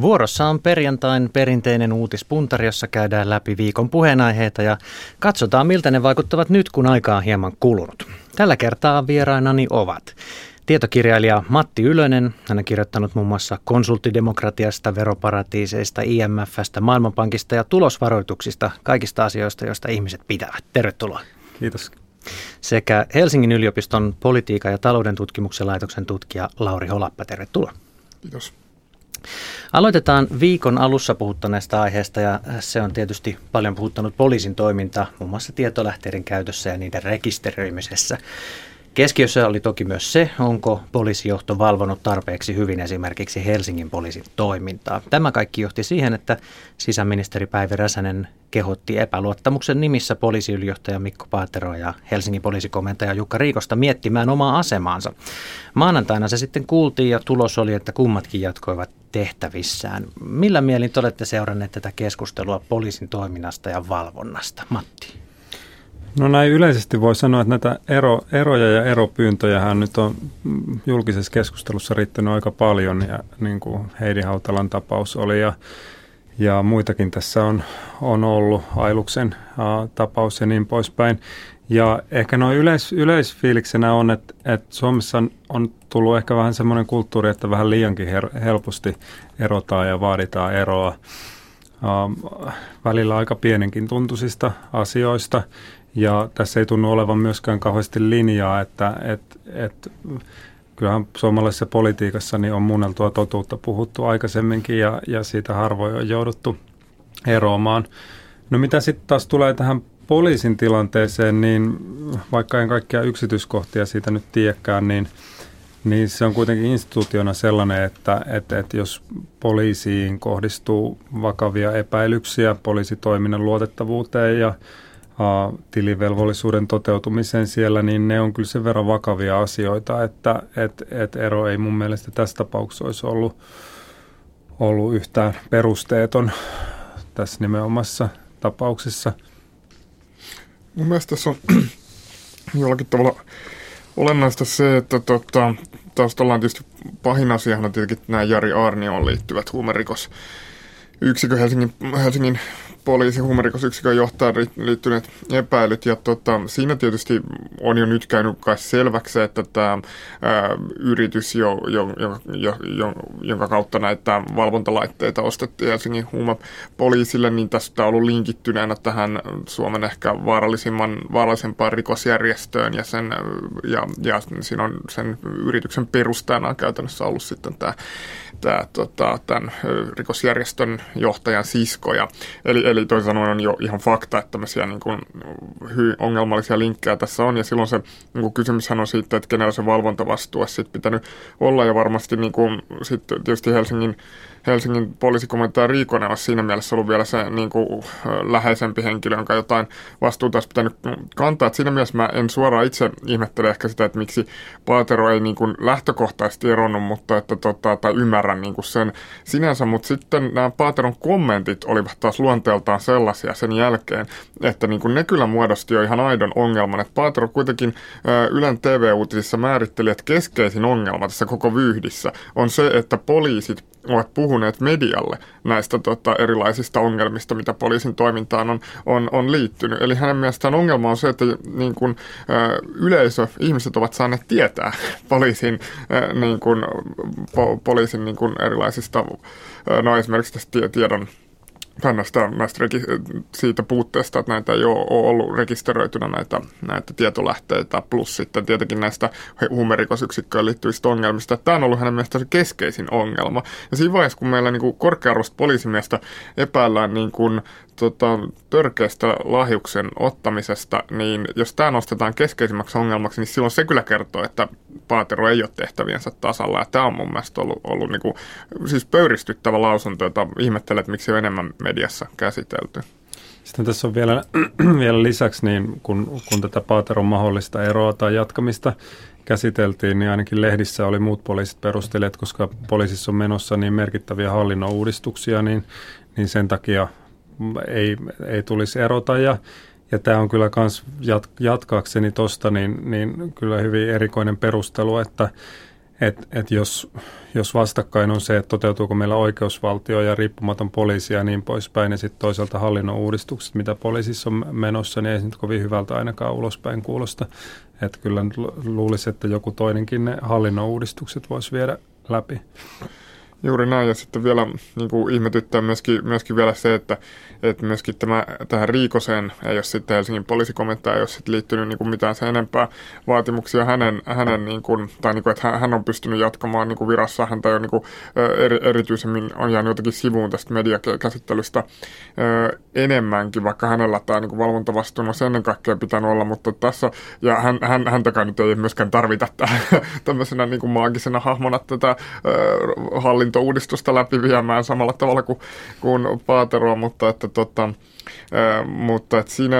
Vuorossa on perjantain perinteinen uutispuntari, jossa käydään läpi viikon puheenaiheita ja katsotaan miltä ne vaikuttavat nyt, kun aikaa on hieman kulunut. Tällä kertaa vierainani ovat tietokirjailija Matti Ylönen. Hän on kirjoittanut muun muassa konsulttidemokratiasta, veroparatiiseista, IMFstä, Maailmanpankista ja tulosvaroituksista, kaikista asioista, joista ihmiset pitävät. Tervetuloa. Kiitos. Sekä Helsingin yliopiston politiikan ja talouden tutkimuksen laitoksen tutkija Lauri Holappa. Tervetuloa. Kiitos. Aloitetaan viikon alussa puhuttaneesta aiheesta ja se on tietysti paljon puhuttanut poliisin toiminta, muun muassa tietolähteiden käytössä ja niiden rekisteröimisessä. Keskiössä oli toki myös se, onko poliisijohto valvonut tarpeeksi hyvin esimerkiksi Helsingin poliisin toimintaa. Tämä kaikki johti siihen, että sisäministeri Päivi Räsänen kehotti epäluottamuksen nimissä poliisiylijohtaja Mikko Paatero ja Helsingin poliisikomentaja Jukka Riikosta miettimään omaa asemaansa. Maanantaina se sitten kuultiin ja tulos oli, että kummatkin jatkoivat tehtävissään. Millä mielin te olette seuranneet tätä keskustelua poliisin toiminnasta ja valvonnasta? Matti. No näin yleisesti voi sanoa, että näitä ero, eroja ja eropyyntöjähän nyt on julkisessa keskustelussa riittänyt aika paljon ja niin kuin Heidi Hautalan tapaus oli ja, ja muitakin tässä on, on ollut, Ailuksen uh, tapaus ja niin poispäin. Ja ehkä noin yleis, yleisfiiliksenä on, että, että Suomessa on, on tullut ehkä vähän semmoinen kulttuuri, että vähän liiankin her, helposti erotaan ja vaaditaan eroa. Uh, välillä aika pienenkin tuntuisista asioista. Ja tässä ei tunnu olevan myöskään kauheasti linjaa, että et, et, kyllähän suomalaisessa politiikassa niin on muunneltua totuutta puhuttu aikaisemminkin ja, ja siitä harvoin on jouduttu eroamaan. No mitä sitten taas tulee tähän poliisin tilanteeseen, niin vaikka en kaikkia yksityiskohtia siitä nyt tiedäkään, niin, niin se on kuitenkin instituutiona sellainen, että, että, että jos poliisiin kohdistuu vakavia epäilyksiä poliisitoiminnan luotettavuuteen ja tilivelvollisuuden toteutumiseen siellä, niin ne on kyllä sen verran vakavia asioita, että et, et ero ei mun mielestä tässä tapauksessa olisi ollut, ollut yhtään perusteeton tässä nimenomaisessa tapauksessa. Mun mielestä tässä on jollakin tavalla olennaista se, että tota, taas ollaan tietysti pahin asiahan on tietenkin nämä Jari Arnioon liittyvät huumerikos. Yksikö Helsingin, Helsingin poliisin huumerikosyksikön johtajan liittyneet epäilyt. Ja tota, siinä tietysti on jo nyt käynyt kai selväksi, että tämä ää, yritys, jo, jo, jo, jo, jonka kautta näitä valvontalaitteita ostettiin Helsingin huumepoliisille, niin tästä on ollut linkittyneenä tähän Suomen ehkä vaarallisimman, vaarallisempaan rikosjärjestöön ja, sen, ja, ja siinä on sen yrityksen perustajana on käytännössä ollut sitten tämä tämä, tota, tämän rikosjärjestön johtajan siskoja. Eli, eli toisin sanoen on jo ihan fakta, että tämmöisiä niin kuin, hy, ongelmallisia linkkejä tässä on. Ja silloin se niin kuin kysymyshän on siitä, että kenellä se valvontavastuu sitten pitänyt olla. Ja varmasti niin kuin, sit tietysti Helsingin Helsingin poliisikomentaja Riikonen olisi siinä mielessä ollut vielä se niin kuin, läheisempi henkilö, jonka jotain vastuuta olisi pitänyt kantaa. Et siinä mielessä mä en suoraan itse ihmettele ehkä sitä, että miksi Paatero ei niin kuin, lähtökohtaisesti eronnut, mutta että, tota, tai ymmärrän niin kuin sen sinänsä. Mutta sitten nämä Paateron kommentit olivat taas luonteeltaan sellaisia sen jälkeen, että niin kuin, ne kyllä muodosti jo ihan aidon ongelman. Että Paatero kuitenkin Ylen TV-uutisissa määritteli, että keskeisin ongelma tässä koko vyyhdissä on se, että poliisit ovat puhuneet medialle näistä tota, erilaisista ongelmista, mitä poliisin toimintaan on, on, on liittynyt. Eli hänen mielestään ongelma on se, että niin kun, ä, yleisö, ihmiset ovat saaneet tietää poliisin, ä, niin kun, po, poliisin niin kun erilaisista, no esimerkiksi tästä tiedon näistä, näistä siitä puutteesta, että näitä ei ole, ole ollut rekisteröitynä näitä, näitä tietolähteitä, plus sitten tietenkin näistä huumerikosyksikköön liittyvistä ongelmista. Tämä on ollut hänen mielestään se keskeisin ongelma. Ja siinä vaiheessa, kun meillä niin korkearvoista poliisimiestä epäillään niin kuin tota, törkeästä lahjuksen ottamisesta, niin jos tämä nostetaan keskeisimmäksi ongelmaksi, niin silloin se kyllä kertoo, että Paatero ei ole tehtäviensä tasalla. Ja tämä on mun mielestä ollut, ollut niin kuin, siis pöyristyttävä lausunto, jota ihmettelen, että miksi on enemmän mediassa käsitelty. Sitten tässä on vielä, vielä lisäksi, niin kun, kun tätä Paateron mahdollista eroa tai jatkamista käsiteltiin, niin ainakin lehdissä oli muut poliisit perustelijat, koska poliisissa on menossa niin merkittäviä hallinnon uudistuksia, niin, niin sen takia ei, ei tulisi erota. Ja, ja tämä on kyllä myös jat, jatkaakseni tuosta, niin, niin kyllä hyvin erikoinen perustelu, että, että et jos, jos vastakkain on se, että toteutuuko meillä oikeusvaltio ja riippumaton poliisi ja niin poispäin, ja sitten toisaalta hallinnon uudistukset, mitä poliisissa on menossa, niin ei se nyt kovin hyvältä ainakaan ulospäin kuulosta. Että kyllä luulisi, että joku toinenkin ne hallinnon uudistukset voisi viedä läpi. Juuri näin, ja sitten vielä niin kuin ihmetyttää myöskin, myöskin vielä se, että, että myöskin tämä, tähän Riikoseen ei ole sitten Helsingin poliisikomentaja, ei ole sitten liittynyt niin kuin mitään sen enempää vaatimuksia hänen, hänen niin kuin, tai niin kuin, että hän on pystynyt jatkamaan niin kuin virassa, häntä jo niin kuin, eri, erityisemmin on jäänyt jotenkin sivuun tästä mediakäsittelystä enemmänkin, vaikka hänellä tämä niin valvontavastuun olisi ennen kaikkea pitänyt olla, mutta tässä, ja hän, hän, häntäkään nyt ei myöskään tarvita tämmöisenä niin kuin maagisena hahmona tätä hallintoa hallintouudistusta läpi viemään samalla tavalla kuin, kuin Paateroa, mutta että tota, mutta että siinä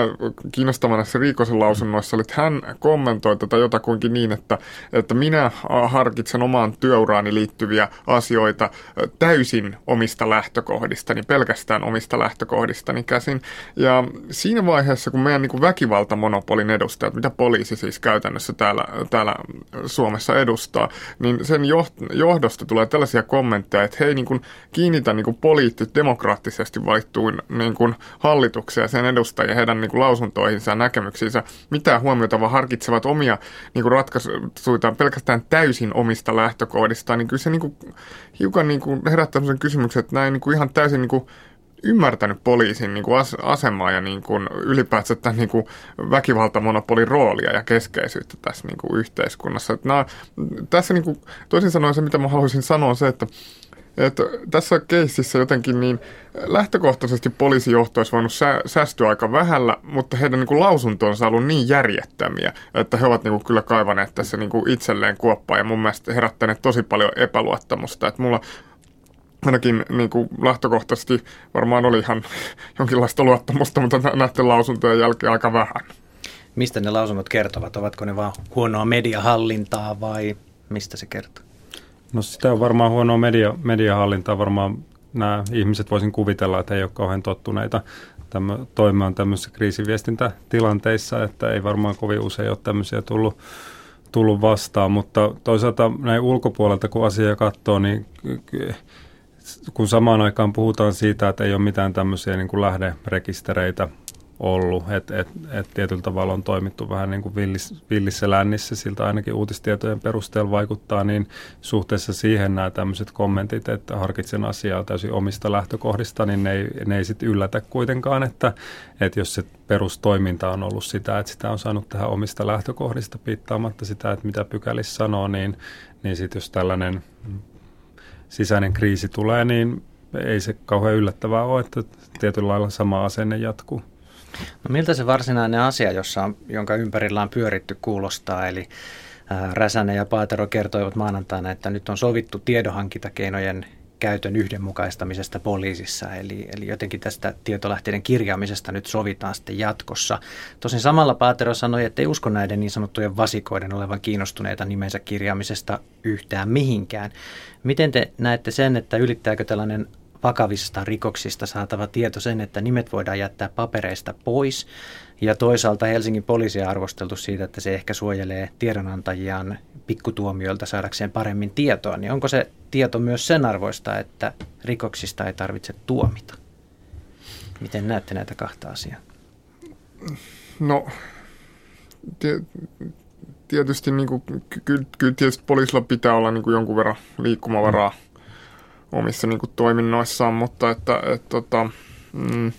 kiinnostavana se Riikosen lausunnoissa oli, että hän kommentoi tätä jotakuinkin niin, että, että minä harkitsen omaan työuraani liittyviä asioita täysin omista lähtökohdistani, pelkästään omista lähtökohdistani käsin. Ja siinä vaiheessa, kun meidän niin väkivaltamonopolin edustajat, mitä poliisi siis käytännössä täällä, täällä Suomessa edustaa, niin sen johdosta tulee tällaisia kommentteja, että hei niin kuin kiinnitä niin kuin poliittit demokraattisesti valittuun niin kuin hallituksia sen edustajia heidän niin kuin lausuntoihinsa ja näkemyksiinsä mitään huomiota, vaan harkitsevat omia niin kuin ratkaisuitaan pelkästään täysin omista lähtökohdistaan, niin kyllä se niin kuin, hiukan niin kuin herättää sellaisen kysymyksen, että näin niin kuin ihan täysin niin kuin ymmärtänyt poliisin niin kuin asemaa ja niin kuin ylipäätään tämän niin kuin väkivaltamonopolin roolia ja keskeisyyttä tässä niin kuin yhteiskunnassa. Että nämä, tässä niin kuin, toisin sanoen se, mitä mä haluaisin sanoa, on se, että että tässä keississä jotenkin niin lähtökohtaisesti poliisijohto olisi voinut sä, säästyä aika vähällä, mutta heidän niin kuin lausuntonsa on ollut niin järjettömiä, että he ovat niin kuin kyllä kaivaneet tässä niin kuin itselleen kuoppaa ja mun mielestä herättäneet tosi paljon epäluottamusta. Että mulla ainakin niin kuin lähtökohtaisesti varmaan oli ihan jonkinlaista luottamusta, mutta näiden lausuntojen jälkeen aika vähän. Mistä ne lausunnot kertovat? Ovatko ne vain huonoa mediahallintaa vai mistä se kertoo? No sitä on varmaan huonoa media, mediahallintaa. Varmaan nämä ihmiset voisin kuvitella, että ei ole kauhean tottuneita tämmö, toimimaan tämmöisissä kriisiviestintätilanteissa, että ei varmaan kovin usein ole tämmöisiä tullut, tullut vastaan, mutta toisaalta näin ulkopuolelta kun asiaa katsoo, niin kun samaan aikaan puhutaan siitä, että ei ole mitään tämmöisiä niin kuin lähderekistereitä ollut, että et, et tietyllä tavalla on toimittu vähän niin kuin villis, villissä lännissä, siltä ainakin uutistietojen perusteella vaikuttaa, niin suhteessa siihen nämä tämmöiset kommentit, että harkitsen asiaa täysin omista lähtökohdista, niin ne ei, ne ei sitten yllätä kuitenkaan, että, että jos se perustoiminta on ollut sitä, että sitä on saanut tähän omista lähtökohdista piittaamatta sitä, että mitä pykälissä sanoo, niin, niin sitten jos tällainen sisäinen kriisi tulee, niin ei se kauhean yllättävää ole, että tietyllä lailla sama asenne jatkuu. No miltä se varsinainen asia, jossa on, jonka ympärillä on pyöritty, kuulostaa? Eli ää, Räsänen ja Paatero kertoivat maanantaina, että nyt on sovittu tiedonhankintakeinojen käytön yhdenmukaistamisesta poliisissa, eli, eli jotenkin tästä tietolähteiden kirjaamisesta nyt sovitaan sitten jatkossa. Tosin samalla Paatero sanoi, että ei usko näiden niin sanottujen vasikoiden olevan kiinnostuneita nimensä kirjaamisesta yhtään mihinkään. Miten te näette sen, että ylittääkö tällainen vakavista rikoksista saatava tieto sen, että nimet voidaan jättää papereista pois. Ja toisaalta Helsingin poliisia arvosteltu siitä, että se ehkä suojelee tiedonantajiaan pikkutuomioilta saadakseen paremmin tietoa. Niin onko se tieto myös sen arvoista, että rikoksista ei tarvitse tuomita? Miten näette näitä kahta asiaa? No, tietysti, niin kuin, kyllä, kyllä tietysti poliisilla pitää olla niin kuin jonkun verran liikkumavaraa. Mm omissa niin kuin, toiminnoissaan, mutta että, että, että tota, mm,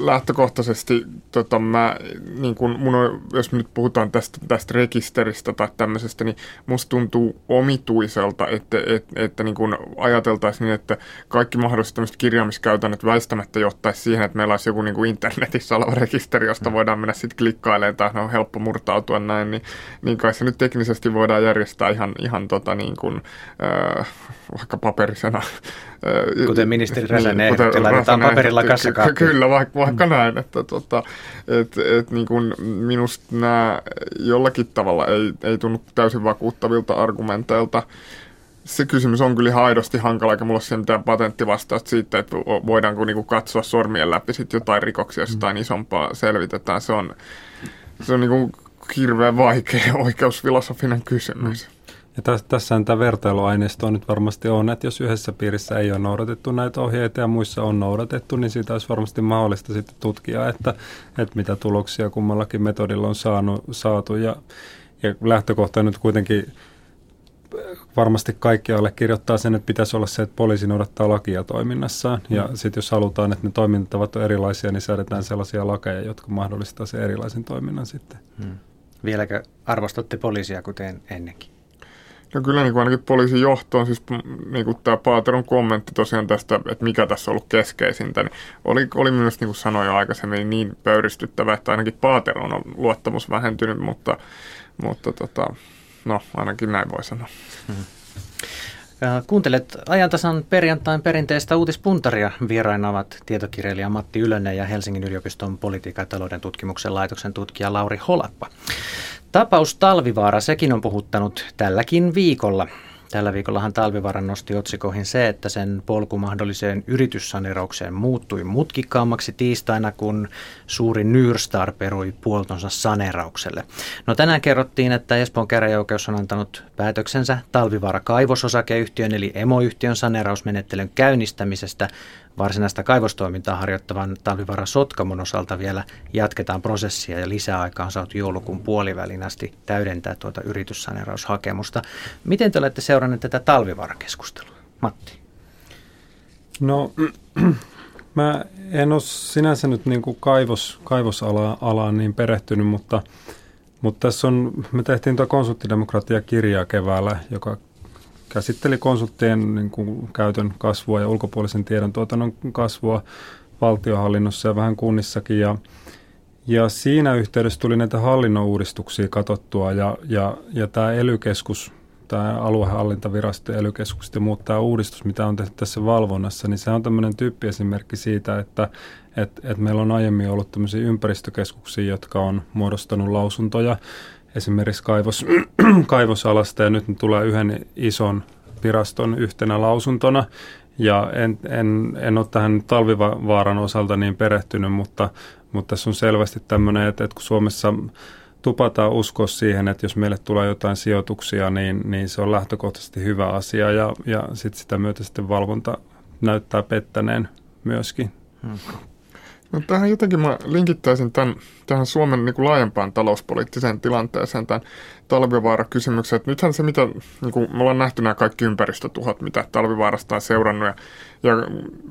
lähtökohtaisesti tota, mä, niin kun mun on, jos me nyt puhutaan tästä, tästä rekisteristä tai tämmöisestä, niin musta tuntuu omituiselta, että, että, että niin kun ajateltaisiin niin, että kaikki mahdolliset tämmöiset kirjaamiskäytännöt väistämättä johtaisi siihen, että meillä olisi joku niin kuin internetissä oleva rekisteri, josta mm. voidaan mennä sitten klikkailemaan tai on helppo murtautua näin, niin, niin kai se nyt teknisesti voidaan järjestää ihan, ihan tota niin kuin, äh, vaikka paperisena. Kuten ministeri Räsänen niin, ehdotti, laitetaan paperilla kassakaappiin. Kyllä, vaikka, vaikka mm. näin. Että, tota, et, et, niin kuin minusta nämä jollakin tavalla ei, ei tunnu täysin vakuuttavilta argumenteilta. Se kysymys on kyllä ihan aidosti hankala, eikä mulla ole mitään patenttivastausta siitä, että voidaanko niinku katsoa sormien läpi sit jotain rikoksia, jos mm. jotain isompaa selvitetään. Se on, se on niinku hirveän vaikea oikeusfilosofinen kysymys. Mm. Ja tässä, tässähän tämä vertailuaineisto nyt varmasti on, että jos yhdessä piirissä ei ole noudatettu näitä ohjeita ja muissa on noudatettu, niin siitä olisi varmasti mahdollista sitten tutkia, että, että mitä tuloksia kummallakin metodilla on saanut, saatu. Ja, ja lähtökohta nyt kuitenkin varmasti kaikki allekirjoittaa sen, että pitäisi olla se, että poliisi noudattaa lakia toiminnassaan. Mm. Ja sitten jos halutaan, että ne toimintatavat on erilaisia, niin säädetään sellaisia lakeja, jotka mahdollistaa sen erilaisen toiminnan sitten. Mm. Vieläkö arvostatte poliisia kuten ennenkin? No kyllä niin kuin ainakin poliisin johtoon, siis niin kuin tämä Paateron kommentti tosiaan tästä, että mikä tässä on ollut keskeisintä, niin oli, oli myös niin kuin sanoin jo aikaisemmin niin pöyristyttävä, että ainakin Paateron on luottamus vähentynyt, mutta, mutta tota, no ainakin näin voi sanoa. Hmm. Kuuntelet ajantasan perjantain perinteistä uutispuntaria. Vieraina ovat tietokirjailija Matti Ylönen ja Helsingin yliopiston politiikan ja talouden tutkimuksen laitoksen tutkija Lauri Holappa. Tapaus Talvivaara, sekin on puhuttanut tälläkin viikolla. Tällä viikollahan Talvivaaran nosti otsikoihin se, että sen polku mahdolliseen yrityssaneeraukseen muuttui mutkikkaammaksi tiistaina, kun suuri Nyrstar perui puoltonsa saneeraukselle. No tänään kerrottiin, että Espoon käräjäoikeus on antanut päätöksensä Talvivaara kaivososakeyhtiön eli emoyhtiön saneerausmenettelyn käynnistämisestä Varsinaista kaivostoimintaa harjoittavan talvivara Sotkamon osalta vielä jatketaan prosessia ja lisäaikaa on saatu joulukuun puolivälin asti täydentää tuota yrityssaneeraushakemusta. Miten te olette seuranneet tätä talvivaarakeskustelua? Matti. No, mä en ole sinänsä nyt niin kuin kaivos, kaivosalaan niin perehtynyt, mutta, mutta tässä on, me tehtiin tuo konsulttidemokratia-kirjaa keväällä, joka käsitteli konsulttien niin kuin, käytön kasvua ja ulkopuolisen tiedon tuotannon kasvua valtiohallinnossa ja vähän kunnissakin. Ja, ja siinä yhteydessä tuli näitä hallinnon uudistuksia katsottua ja, ja, ja tämä ely tämä aluehallintavirasto ja ely ja muut tämä uudistus, mitä on tehty tässä valvonnassa, niin se on tämmöinen tyyppiesimerkki siitä, että et, et meillä on aiemmin ollut tämmöisiä ympäristökeskuksia, jotka on muodostanut lausuntoja esimerkiksi kaivos, kaivosalasta ja nyt ne tulee yhden ison viraston yhtenä lausuntona. Ja en, en, en ole tähän talvivaaran osalta niin perehtynyt, mutta, mutta tässä on selvästi tämmöinen, että, että kun Suomessa tupataan uskoa siihen, että jos meille tulee jotain sijoituksia, niin, niin se on lähtökohtaisesti hyvä asia ja, ja sit sitä myötä sitten valvonta näyttää pettäneen myöskin. Hmm. No tähän jotenkin mä linkittäisin tämän, tähän Suomen niin kuin laajempaan talouspoliittiseen tilanteeseen tämän talvivaara-kysymyksen. Että nythän se, mitä niin kuin me ollaan nähty nämä kaikki ympäristötuhot, mitä talvivaarasta on seurannut, ja, ja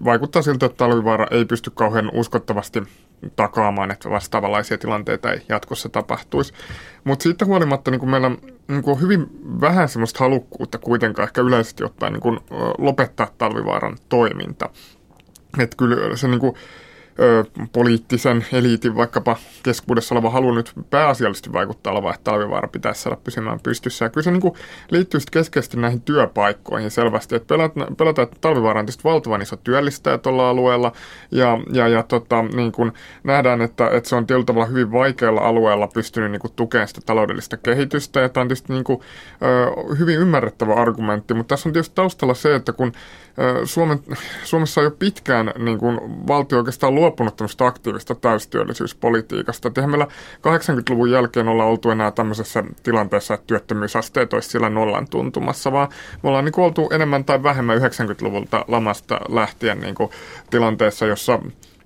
vaikuttaa siltä, että talvivaara ei pysty kauhean uskottavasti takaamaan, että vastaavanlaisia tilanteita ei jatkossa tapahtuisi. Mutta siitä huolimatta niin kuin meillä niin kuin on hyvin vähän sellaista halukkuutta kuitenkaan ehkä yleisesti ottaen niin kuin, lopettaa talvivaaran toiminta. Että kyllä se niin kuin, poliittisen eliitin vaikkapa keskuudessa oleva halu nyt pääasiallisesti vaikuttaa oleva, että talvivaara pitäisi saada pysymään pystyssä. Ja kyllä se niin kuin liittyy keskeisesti näihin työpaikkoihin selvästi, että pelätään, pelätään että talvivaara on tietysti valtavan iso työllistäjä tuolla alueella ja, ja, ja tota, niin kuin nähdään, että, että se on tietyllä tavalla hyvin vaikealla alueella pystynyt niin kuin tukemaan sitä taloudellista kehitystä ja tämä on tietysti niin kuin, hyvin ymmärrettävä argumentti, mutta tässä on tietysti taustalla se, että kun Suomen, Suomessa on jo pitkään niin kuin valtio oikeastaan luopunut tämmöistä aktiivista täystyöllisyyspolitiikasta. Et meillä 80-luvun jälkeen olla oltu enää tämmöisessä tilanteessa, että työttömyysasteet olisi sillä nollan tuntumassa, vaan me ollaan niin kuin oltu enemmän tai vähemmän 90-luvulta lamasta lähtien niin kuin tilanteessa, jossa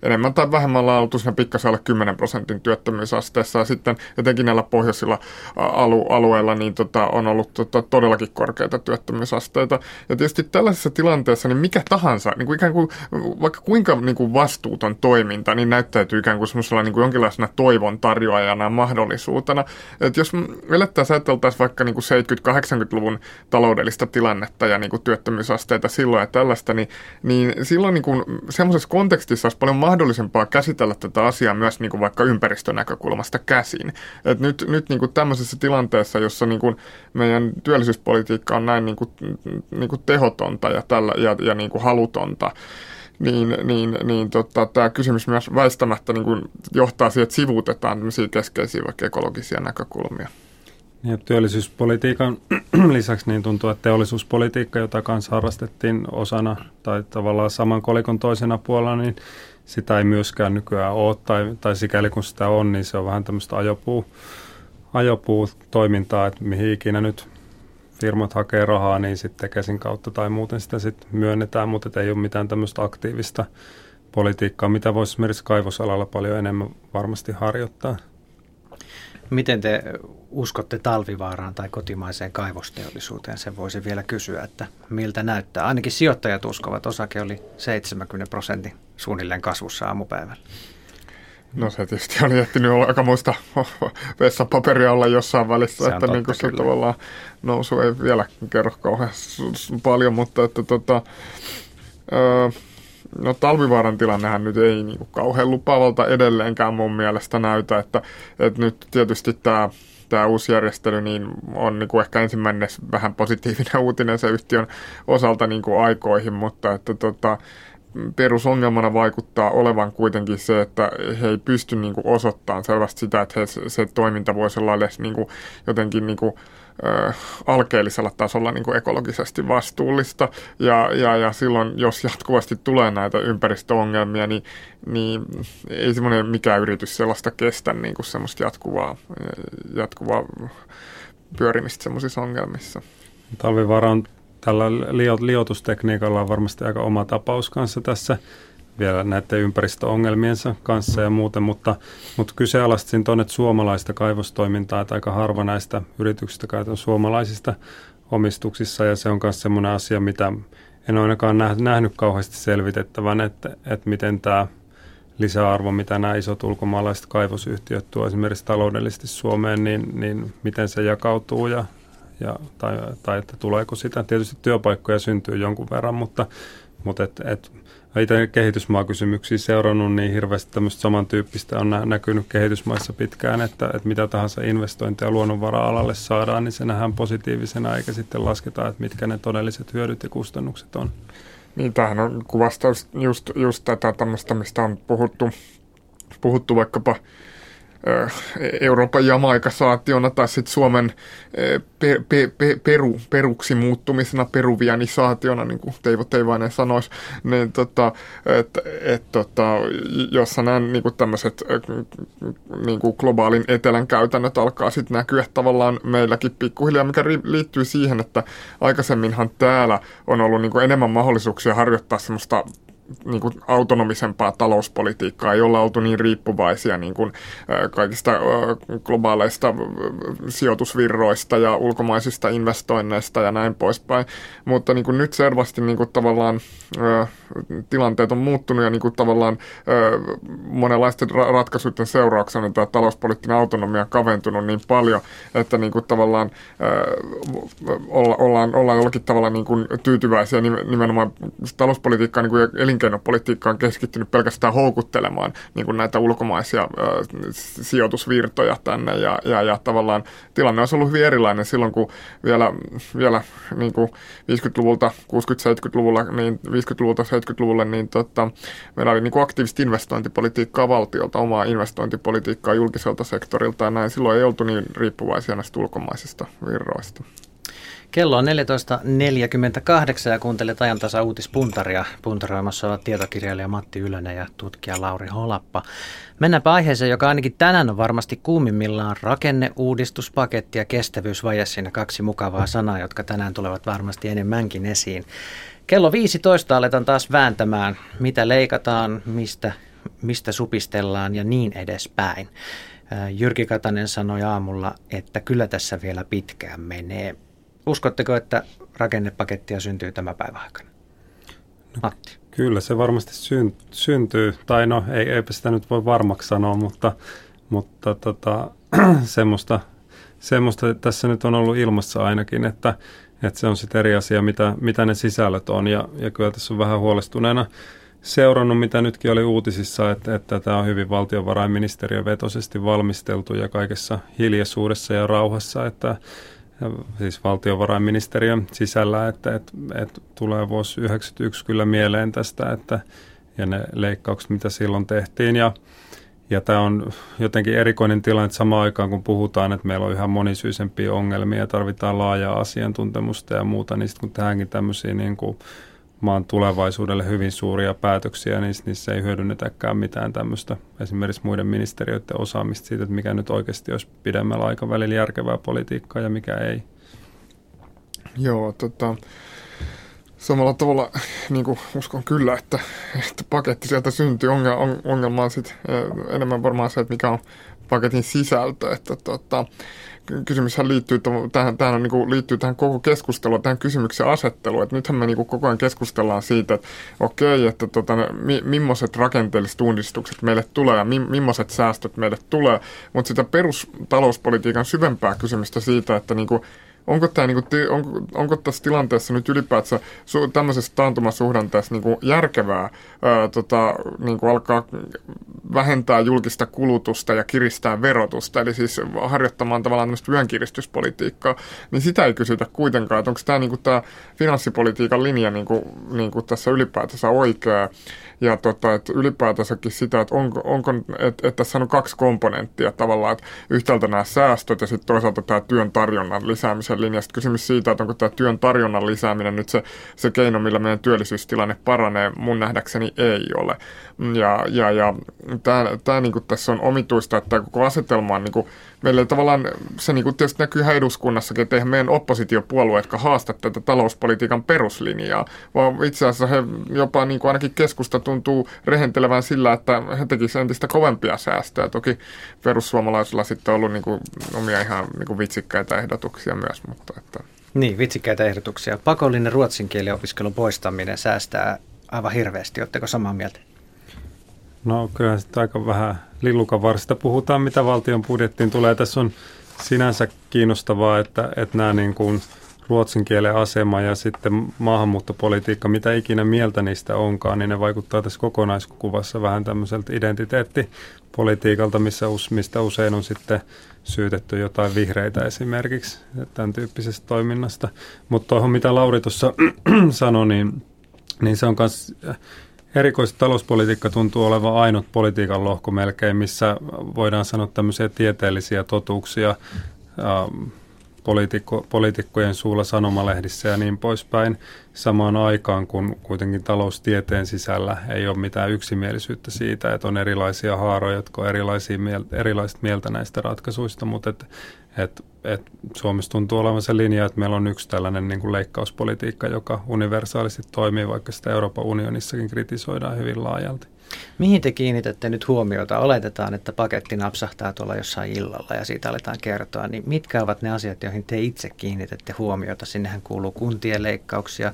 enemmän tai vähemmän oltu siinä pikkasen alle 10 prosentin työttömyysasteessa. Ja sitten jotenkin näillä pohjoisilla alu- alueilla niin tota, on ollut tota, todellakin korkeita työttömyysasteita. Ja tietysti tällaisessa tilanteessa niin mikä tahansa, niin kuin ikään kuin, vaikka kuinka niin kuin vastuuton toiminta, niin näyttäytyy ikään kuin semmoisella niin kuin jonkinlaisena toivon tarjoajana mahdollisuutena. Että jos elettäisiin ajateltaisiin vaikka niin kuin 70-80-luvun taloudellista tilannetta ja niin kuin työttömyysasteita silloin ja tällaista, niin, niin silloin niin kuin semmoisessa kontekstissa olisi paljon mahdollisempaa käsitellä tätä asiaa myös niin kuin vaikka ympäristönäkökulmasta käsin. Et nyt nyt niin kuin tämmöisessä tilanteessa, jossa niin kuin meidän työllisyyspolitiikka on näin niin kuin, niin kuin tehotonta ja, tällä, ja, ja niin kuin halutonta, niin, niin, niin tota, tämä kysymys myös väistämättä niin kuin johtaa siihen, että sivuutetaan keskeisiä vaikka ekologisia näkökulmia. Ja työllisyyspolitiikan lisäksi niin tuntuu, että teollisuuspolitiikka, jota kanssa harrastettiin osana tai tavallaan saman kolikon toisena puolella, niin sitä ei myöskään nykyään ole, tai, tai sikäli kun sitä on, niin se on vähän tämmöistä ajopuu, ajopuu-toimintaa, että mihin ikinä nyt firmat hakee rahaa, niin sitten Tekesin kautta tai muuten sitä sitten myönnetään, mutta ei ole mitään tämmöistä aktiivista politiikkaa, mitä voisi esimerkiksi kaivosalalla paljon enemmän varmasti harjoittaa. Miten te uskotte talvivaaraan tai kotimaiseen kaivosteollisuuteen? Sen voisi vielä kysyä, että miltä näyttää. Ainakin sijoittajat uskovat. Osake oli 70 prosentin suunnilleen kasvussa aamupäivällä. No se tietysti oli ehtinyt olla aika muista vessapaperia olla jossain välissä, se että niin se tavallaan nousu ei vielä kerro kauhean paljon, mutta että tota, öö, No talvivaaran tilannehan nyt ei niin kuin kauhean lupaavalta edelleenkään mun mielestä näytä, että, että nyt tietysti tämä tämä uusi järjestely niin on niin kuin ehkä ensimmäinen vähän positiivinen uutinen se yhtiön osalta niin kuin aikoihin, mutta että tota, perusongelmana vaikuttaa olevan kuitenkin se, että he ei pysty niin kuin osoittamaan selvästi sitä, että he, se toiminta voisi olla edes niin kuin, jotenkin niin kuin, äh, alkeellisella tasolla niin kuin ekologisesti vastuullista. Ja, ja, ja silloin, jos jatkuvasti tulee näitä ympäristöongelmia, niin, niin ei semmoinen mikään yritys sellaista kestä niin kuin semmoista jatkuvaa, jatkuvaa pyörimistä semmoisissa ongelmissa. Talvivaara on tällä liotustekniikalla on varmasti aika oma tapaus kanssa tässä vielä näiden ympäristöongelmiensa kanssa ja muuten, mutta, mutta kyseenalaistin tuonne suomalaista kaivostoimintaa, että aika harva näistä yrityksistä käytän suomalaisista omistuksissa ja se on myös semmoinen asia, mitä en ole ainakaan nähnyt kauheasti selvitettävän, että, että miten tämä lisäarvo, mitä nämä isot ulkomaalaiset kaivosyhtiöt tuo esimerkiksi taloudellisesti Suomeen, niin, niin miten se jakautuu ja ja, tai, tai että tuleeko sitä. Tietysti työpaikkoja syntyy jonkun verran, mutta, mutta et, et, itse kehitysmaakysymyksiä seurannut, niin hirveästi tämmöistä samantyyppistä on nä- näkynyt kehitysmaissa pitkään, että, että mitä tahansa investointeja luonnonvara-alalle saadaan, niin se nähdään positiivisena, eikä sitten lasketa, että mitkä ne todelliset hyödyt ja kustannukset on. Niin, tämähän on kuvastaus just, just tätä tämmöistä, mistä on puhuttu, puhuttu vaikkapa Euroopan jamaikasaationa tai sitten Suomen pe, pe, pe, peru, peruksi muuttumisena, peruvianisaationa, niin kuin Teivo Teivainen sanoisi, niin tota, että et, tota, jossa nämä niin tämmöiset niin kuin globaalin etelän käytännöt alkaa sitten näkyä tavallaan meilläkin pikkuhiljaa, mikä liittyy siihen, että aikaisemminhan täällä on ollut niin enemmän mahdollisuuksia harjoittaa semmoista niin kuin autonomisempaa talouspolitiikkaa, ei olla oltu niin riippuvaisia niin kuin, kaikista globaaleista sijoitusvirroista ja ulkomaisista investoinneista ja näin poispäin. Mutta niin kuin nyt selvästi niin kuin tavallaan tilanteet on muuttunut ja niin kuin tavallaan monenlaisten ratkaisuiden seurauksena tämä talouspoliittinen autonomia on kaventunut niin paljon, että niin kuin tavallaan olla, ollaan, ollaan jollakin tavalla niin kuin tyytyväisiä nimenomaan talouspolitiikkaan niin kuin elinkeinopolitiikka on keskittynyt pelkästään houkuttelemaan niin kuin näitä ulkomaisia sijoitusvirtoja tänne ja, ja, ja tavallaan tilanne on ollut hyvin erilainen silloin, kun vielä, vielä niin kuin 50-luvulta, 60-70-luvulla, niin 50-luvulta 70-luvulle, niin tota, meillä oli niin kuin aktiivista investointipolitiikkaa valtiolta, omaa investointipolitiikkaa julkiselta sektorilta ja näin. Silloin ei oltu niin riippuvaisia näistä ulkomaisista virroista. Kello on 14.48 ja kuuntelet ajantasa uutispuntaria. Puntaroimassa ovat tietokirjailija Matti Ylönen ja tutkija Lauri Holappa. Mennäänpä aiheeseen, joka ainakin tänään on varmasti kuumimmillaan rakenneuudistuspaketti ja kestävyysvaje. Siinä kaksi mukavaa sanaa, jotka tänään tulevat varmasti enemmänkin esiin. Kello 15 aletaan taas vääntämään, mitä leikataan, mistä, mistä supistellaan ja niin edespäin. Jyrki Katanen sanoi aamulla, että kyllä tässä vielä pitkään menee. Uskotteko, että rakennepakettia syntyy tämä päivä aikana? Matti. Kyllä se varmasti syntyy, tai no ei, eipä sitä nyt voi varmaksi sanoa, mutta, mutta tota, semmoista, semmoista tässä nyt on ollut ilmassa ainakin, että, että se on sitten eri asia, mitä, mitä ne sisällöt on, ja, ja kyllä tässä on vähän huolestuneena seurannut, mitä nytkin oli uutisissa, että, että tämä on hyvin valtiovarainministeriön vetosesti valmisteltu ja kaikessa hiljaisuudessa ja rauhassa, että siis valtiovarainministeriön sisällä, että, että, että tulee vuosi 1991 kyllä mieleen tästä, että, ja ne leikkaukset, mitä silloin tehtiin. Ja, ja tämä on jotenkin erikoinen tilanne, että samaan aikaan kun puhutaan, että meillä on yhä monisyisempiä ongelmia ja tarvitaan laajaa asiantuntemusta ja muuta, niin sitten kun tähänkin tämmöisiä niin kuin maan tulevaisuudelle hyvin suuria päätöksiä, niin niissä ei hyödynnetäkään mitään tämmöistä esimerkiksi muiden ministeriöiden osaamista siitä, että mikä nyt oikeasti olisi pidemmällä aikavälillä järkevää politiikkaa ja mikä ei. Joo, tota, samalla tavalla niin kuin uskon kyllä, että, että paketti sieltä syntyy. Ongelma, ongelma on sitten enemmän varmaan se, että mikä on paketin sisältö. Että tota, kysymyshän liittyy tähän, tähän niin kuin, liittyy tähän koko keskusteluun, tähän kysymyksen asetteluun. Että nythän me niin kuin, koko ajan keskustellaan siitä, että okei, että tota, mi, millaiset rakenteelliset uudistukset meille tulee ja mi, millaiset säästöt meille tulee. Mutta sitä perustalouspolitiikan syvempää kysymystä siitä, että niin kuin, onko, tämä, niin kuin, onko, onko tässä tilanteessa nyt ylipäätään su, tämmöisessä taantumasuhdanteessa niin kuin järkevää ää, tota, niin kuin alkaa vähentää julkista kulutusta ja kiristää verotusta, eli siis harjoittamaan tavallaan tämmöistä vyönkiristyspolitiikkaa, niin sitä ei kysytä kuitenkaan, että onko tämä, niin kuin, tämä finanssipolitiikan linja niin kuin, niin kuin tässä ylipäätänsä oikea, ja tota, että ylipäätänsäkin sitä, että, onko, onko, että, että tässä on kaksi komponenttia tavallaan, että yhtäältä nämä säästöt ja sitten toisaalta tämä työn tarjonnan lisäämisen linja. Sitten kysymys siitä, että onko tämä työn tarjonnan lisääminen nyt se, se keino, millä meidän työllisyystilanne paranee, mun nähdäkseni ei ole. Ja, ja, ja tämä, tämä niin tässä on omituista, että tämä koko asetelma on niin kuin, meillä tavallaan se niin kuin tietysti näkyy ihan eduskunnassakin, että eihän meidän oppositiopuolueet, jotka haastaa tätä talouspolitiikan peruslinjaa, vaan itse asiassa he jopa niin kuin ainakin keskusta tuntuu rehentelevän sillä, että he tekisivät entistä kovempia säästöjä. Toki perussuomalaisilla sitten on ollut niin kuin omia ihan niin kuin vitsikkäitä ehdotuksia myös, mutta että niin, vitsikkäitä ehdotuksia. Pakollinen ruotsin kielen opiskelun poistaminen säästää aivan hirveästi. Oletteko samaa mieltä? No kyllä sitten aika vähän lillukanvarsista puhutaan, mitä valtion budjettiin tulee. Tässä on sinänsä kiinnostavaa, että, että nämä niin kuin ruotsin kielen asema ja sitten maahanmuuttopolitiikka, mitä ikinä mieltä niistä onkaan, niin ne vaikuttaa tässä kokonaiskuvassa vähän tämmöiseltä identiteettipolitiikalta, missä, mistä usein on sitten syytetty jotain vihreitä esimerkiksi tämän tyyppisestä toiminnasta. Mutta tuohon, mitä Lauri tuossa sanoi, niin, niin se on myös erikoisesti talouspolitiikka tuntuu olevan ainut politiikan lohko melkein, missä voidaan sanoa tämmöisiä tieteellisiä totuuksia poliitikko, poliitikkojen suulla sanomalehdissä ja niin poispäin. Samaan aikaan, kun kuitenkin taloustieteen sisällä ei ole mitään yksimielisyyttä siitä, että on erilaisia haaroja, jotka on erilaisia mieltä, erilaiset mieltä näistä ratkaisuista, mutta et, et, et Suomessa tuntuu olevan se linja, että meillä on yksi tällainen niin kuin leikkauspolitiikka, joka universaalisti toimii, vaikka sitä Euroopan unionissakin kritisoidaan hyvin laajalti. Mihin te kiinnitätte nyt huomiota? Oletetaan, että paketti napsahtaa tuolla jossain illalla ja siitä aletaan kertoa. Niin mitkä ovat ne asiat, joihin te itse kiinnitätte huomiota? Sinnehän kuuluu kuntien leikkauksia,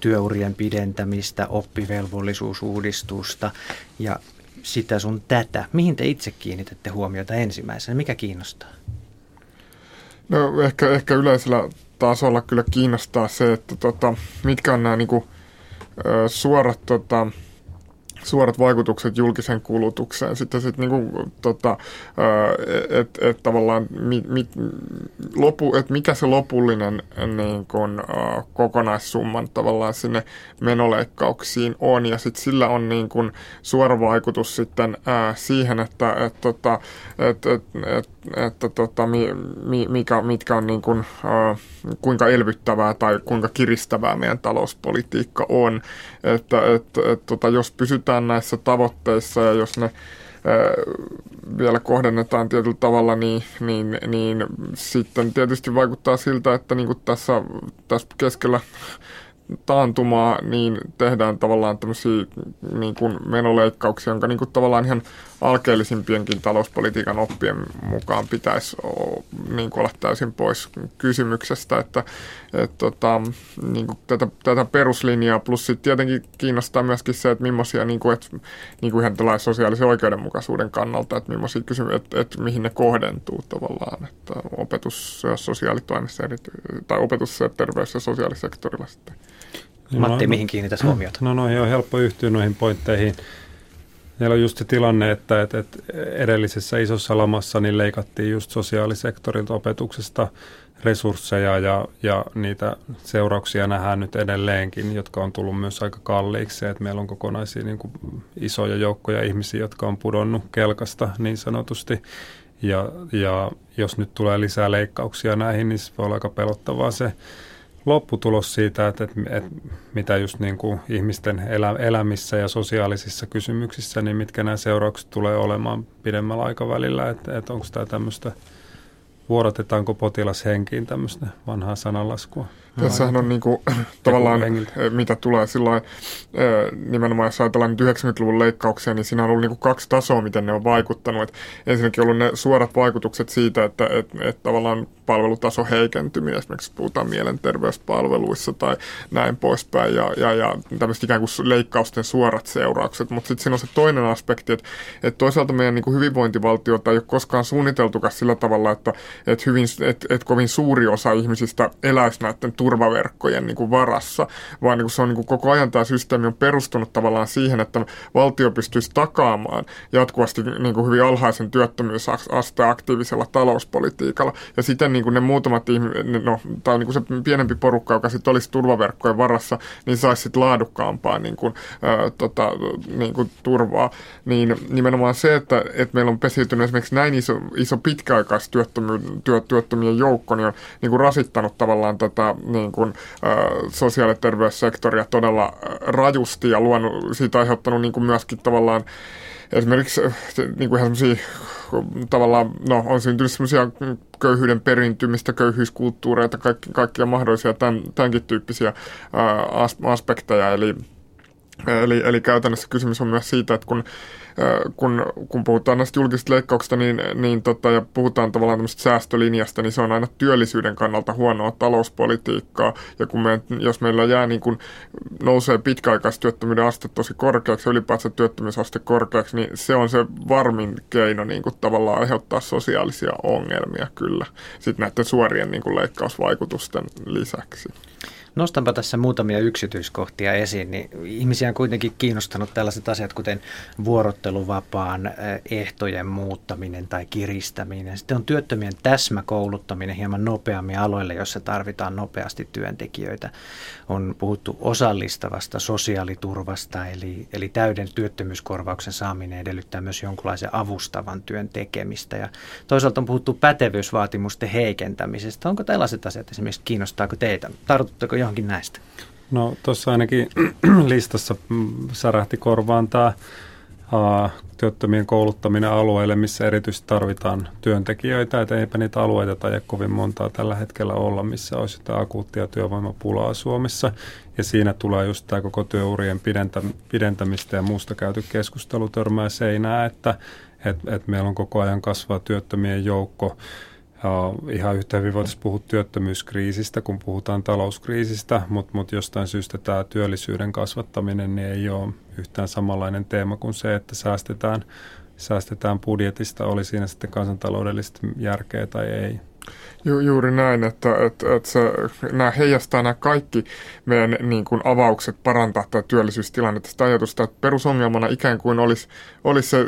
työurien pidentämistä, oppivelvollisuusuudistusta ja sitä sun tätä. Mihin te itse kiinnitätte huomiota ensimmäisenä? Mikä kiinnostaa? No ehkä, ehkä yleisellä tasolla kyllä kiinnostaa se, että tota, mitkä on nämä niinku, suorat tota, suorat vaikutukset julkisen kulutukseen. Sitten sit niinku, tota, että et tavallaan mi, mi, lopu, et mikä se lopullinen niin kun, kokonaissumman tavallaan sinne menoleikkauksiin on. Ja sitten sillä on niin kun, suora vaikutus sitten uh, siihen, että et, tota, et, et, et, että tota, mi, mi, mikä, mitkä on niin kun, uh, kuinka elvyttävää tai kuinka kiristävää meidän talouspolitiikka on. Että et, et, tota, jos pysytään näissä tavoitteissa ja jos ne vielä kohdennetaan tietyllä tavalla, niin, niin, niin sitten tietysti vaikuttaa siltä, että niin kuin tässä, tässä keskellä taantumaa, niin tehdään tavallaan tämmöisiä niin kuin menoleikkauksia, jonka niin kuin tavallaan ihan alkeellisimpienkin talouspolitiikan oppien mukaan pitäisi niin kuin olla täysin pois kysymyksestä, että et, tota, niin kuin tätä, tätä peruslinjaa, plus sitten tietenkin kiinnostaa myöskin se, että millaisia, niin kuin, et, niin kuin ihan tällaisen sosiaalisen oikeudenmukaisuuden kannalta, että millaisia kysymyksiä, että, että mihin ne kohdentuu tavallaan, että opetus- ja sosiaalitoimessa tai opetus- ja terveys- ja sosiaalisektorilla sitten. Matti, mihin kiinnitäisi huomiota? No noihin on helppo yhtyä noihin pointteihin. Meillä on just se tilanne, että, että, että edellisessä isossa lamassa niin leikattiin just sosiaalisektorilta opetuksesta resursseja ja, ja niitä seurauksia nähdään nyt edelleenkin, jotka on tullut myös aika kalliiksi. Että meillä on kokonaisia niin kuin isoja joukkoja ihmisiä, jotka on pudonnut kelkasta niin sanotusti. Ja, ja jos nyt tulee lisää leikkauksia näihin, niin se voi olla aika pelottavaa se lopputulos siitä, että, että, että mitä just niin kuin ihmisten elä, elämissä ja sosiaalisissa kysymyksissä, niin mitkä nämä seuraukset tulee olemaan pidemmällä aikavälillä, että, että onko tämä tämmöistä, vuorotetaanko potilas henkiin tämmöistä vanhaa sananlaskua? Tässähän on niin kuin, tavallaan, mitä tulee silloin, nimenomaan jos ajatellaan 90-luvun leikkauksia, niin siinä on ollut niin kuin kaksi tasoa, miten ne on vaikuttanut. Et ensinnäkin ollut ne suorat vaikutukset siitä, että et, et tavallaan palvelutaso heikentyminen, esimerkiksi puhutaan mielenterveyspalveluissa tai näin poispäin, ja, ja, ja tämmöiset ikään kuin leikkausten suorat seuraukset. Mutta sitten siinä on se toinen aspekti, että, että toisaalta meidän niin kuin hyvinvointivaltiota ei ole koskaan suunniteltukaan sillä tavalla, että, että, hyvin, että, että kovin suuri osa ihmisistä eläisi näiden turvaverkkojen niin kuin varassa, vaan niin kuin se on niin kuin koko ajan tämä systeemi on perustunut tavallaan siihen, että valtio pystyisi takaamaan jatkuvasti niin kuin hyvin alhaisen työttömyysasteen aktiivisella talouspolitiikalla, ja siten niin kuin ne muutamat ihmiset, no, tai niin kuin se pienempi porukka, joka sitten olisi turvaverkkojen varassa, niin saisi sitten laadukkaampaa niin kuin, ää, tota, niin kuin turvaa. Niin nimenomaan se, että, että meillä on pesiytynyt esimerkiksi näin iso, iso pitkäaikaistyöttömien joukko, niin on niin kuin rasittanut tavallaan tätä niin kuin, sosiaali- ja terveyssektoria todella rajusti ja luonut, siitä aiheuttanut niin kuin myöskin tavallaan esimerkiksi niin kuin ihan tavallaan, no on syntynyt semmoisia köyhyyden perintymistä, köyhyyskulttuureita, kaikki, kaikkia mahdollisia tämän, tämänkin tyyppisiä ää, aspekteja, eli Eli, eli käytännössä kysymys on myös siitä, että kun kun, kun puhutaan näistä julkisista leikkauksista niin, niin tota, ja puhutaan tavallaan tämmöistä säästölinjasta, niin se on aina työllisyyden kannalta huonoa talouspolitiikkaa. Ja kun me, jos meillä jää niin kuin nousee pitkäaikaistyöttömyyden aste tosi korkeaksi, ylipäätään työttömyysaste korkeaksi, niin se on se varmin keino niin kuin tavallaan aiheuttaa sosiaalisia ongelmia kyllä sitten näiden suorien niin kuin leikkausvaikutusten lisäksi. Nostanpa tässä muutamia yksityiskohtia esiin, niin ihmisiä on kuitenkin kiinnostanut tällaiset asiat, kuten vuorotteluvapaan eh, ehtojen muuttaminen tai kiristäminen. Sitten on työttömien täsmäkouluttaminen hieman nopeammin aloille, jossa tarvitaan nopeasti työntekijöitä. On puhuttu osallistavasta sosiaaliturvasta, eli, eli täyden työttömyyskorvauksen saaminen edellyttää myös jonkunlaisen avustavan työn tekemistä. Ja toisaalta on puhuttu pätevyysvaatimusten heikentämisestä. Onko tällaiset asiat esimerkiksi, kiinnostaako teitä? Tartutteko johonkin näistä? No tuossa ainakin listassa särähti korvaan tämä työttömien kouluttaminen alueille, missä erityisesti tarvitaan työntekijöitä, että eipä niitä alueita tai kovin montaa tällä hetkellä olla, missä olisi jotain akuuttia työvoimapulaa Suomessa. Ja siinä tulee just tämä koko työurien pidentämistä ja muusta käyty keskustelu törmää seinää, että et, et meillä on koko ajan kasvaa työttömien joukko, ihan yhtä hyvin voitaisiin puhua työttömyyskriisistä, kun puhutaan talouskriisistä, mutta mut jostain syystä tämä työllisyyden kasvattaminen niin ei ole yhtään samanlainen teema kuin se, että säästetään, säästetään budjetista, oli siinä sitten kansantaloudellista järkeä tai ei. Ju, juuri näin, että, että, että se, nämä heijastaa nämä kaikki meidän niin kuin avaukset parantaa tätä työllisyystilannetta. Sitä ajatusta, että perusongelmana ikään kuin olisi, olisi se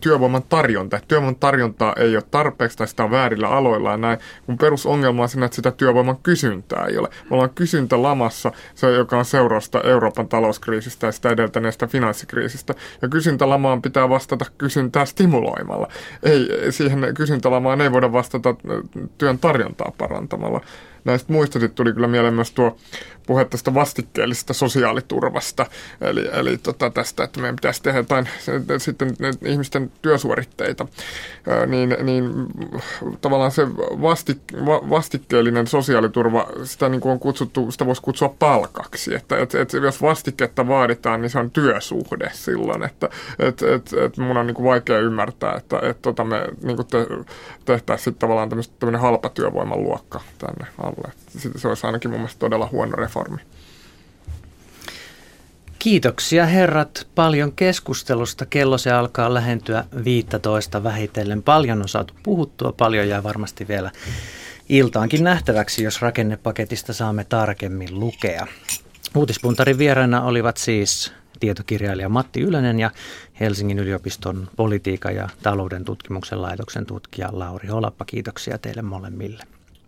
työvoiman tarjonta. Työvoiman tarjontaa ei ole tarpeeksi tai sitä on väärillä aloilla ja näin. Kun perusongelma on siinä, että sitä työvoiman kysyntää ei ole. Me ollaan kysyntä lamassa, se, joka on seurausta Euroopan talouskriisistä ja sitä edeltäneestä finanssikriisistä. Ja kysyntälamaan pitää vastata kysyntää stimuloimalla. Ei, siihen kysyntälamaan ei voida vastata työn tarjontaa parantamalla. Näistä muista tuli kyllä mieleen myös tuo puhe tästä vastikkeellisesta sosiaaliturvasta, eli, eli tota tästä, että meidän pitäisi tehdä jotain sitten ihmisten työsuoritteita, niin, niin tavallaan se vastik, vastikkeellinen sosiaaliturva, sitä niin kuin on kutsuttu, sitä voisi kutsua palkaksi, että et, et, jos vastiketta vaaditaan, niin se on työsuhde silloin, että et, et, et mun on niin kuin vaikea ymmärtää, että et, tota me niin kuin te, tehtäisiin sitten tavallaan tämmöinen halpa työvoiman luokka tänne alle. Se olisi ainakin mun mielestä todella huono reformi. Kiitoksia herrat paljon keskustelusta. Kello se alkaa lähentyä 15 vähitellen. Paljon on saatu puhuttua, paljon jää varmasti vielä iltaankin nähtäväksi, jos rakennepaketista saamme tarkemmin lukea. Uutispuntarin vieraina olivat siis tietokirjailija Matti Ylönen ja Helsingin yliopiston politiikan ja talouden tutkimuksen laitoksen tutkija Lauri Holappa. Kiitoksia teille molemmille.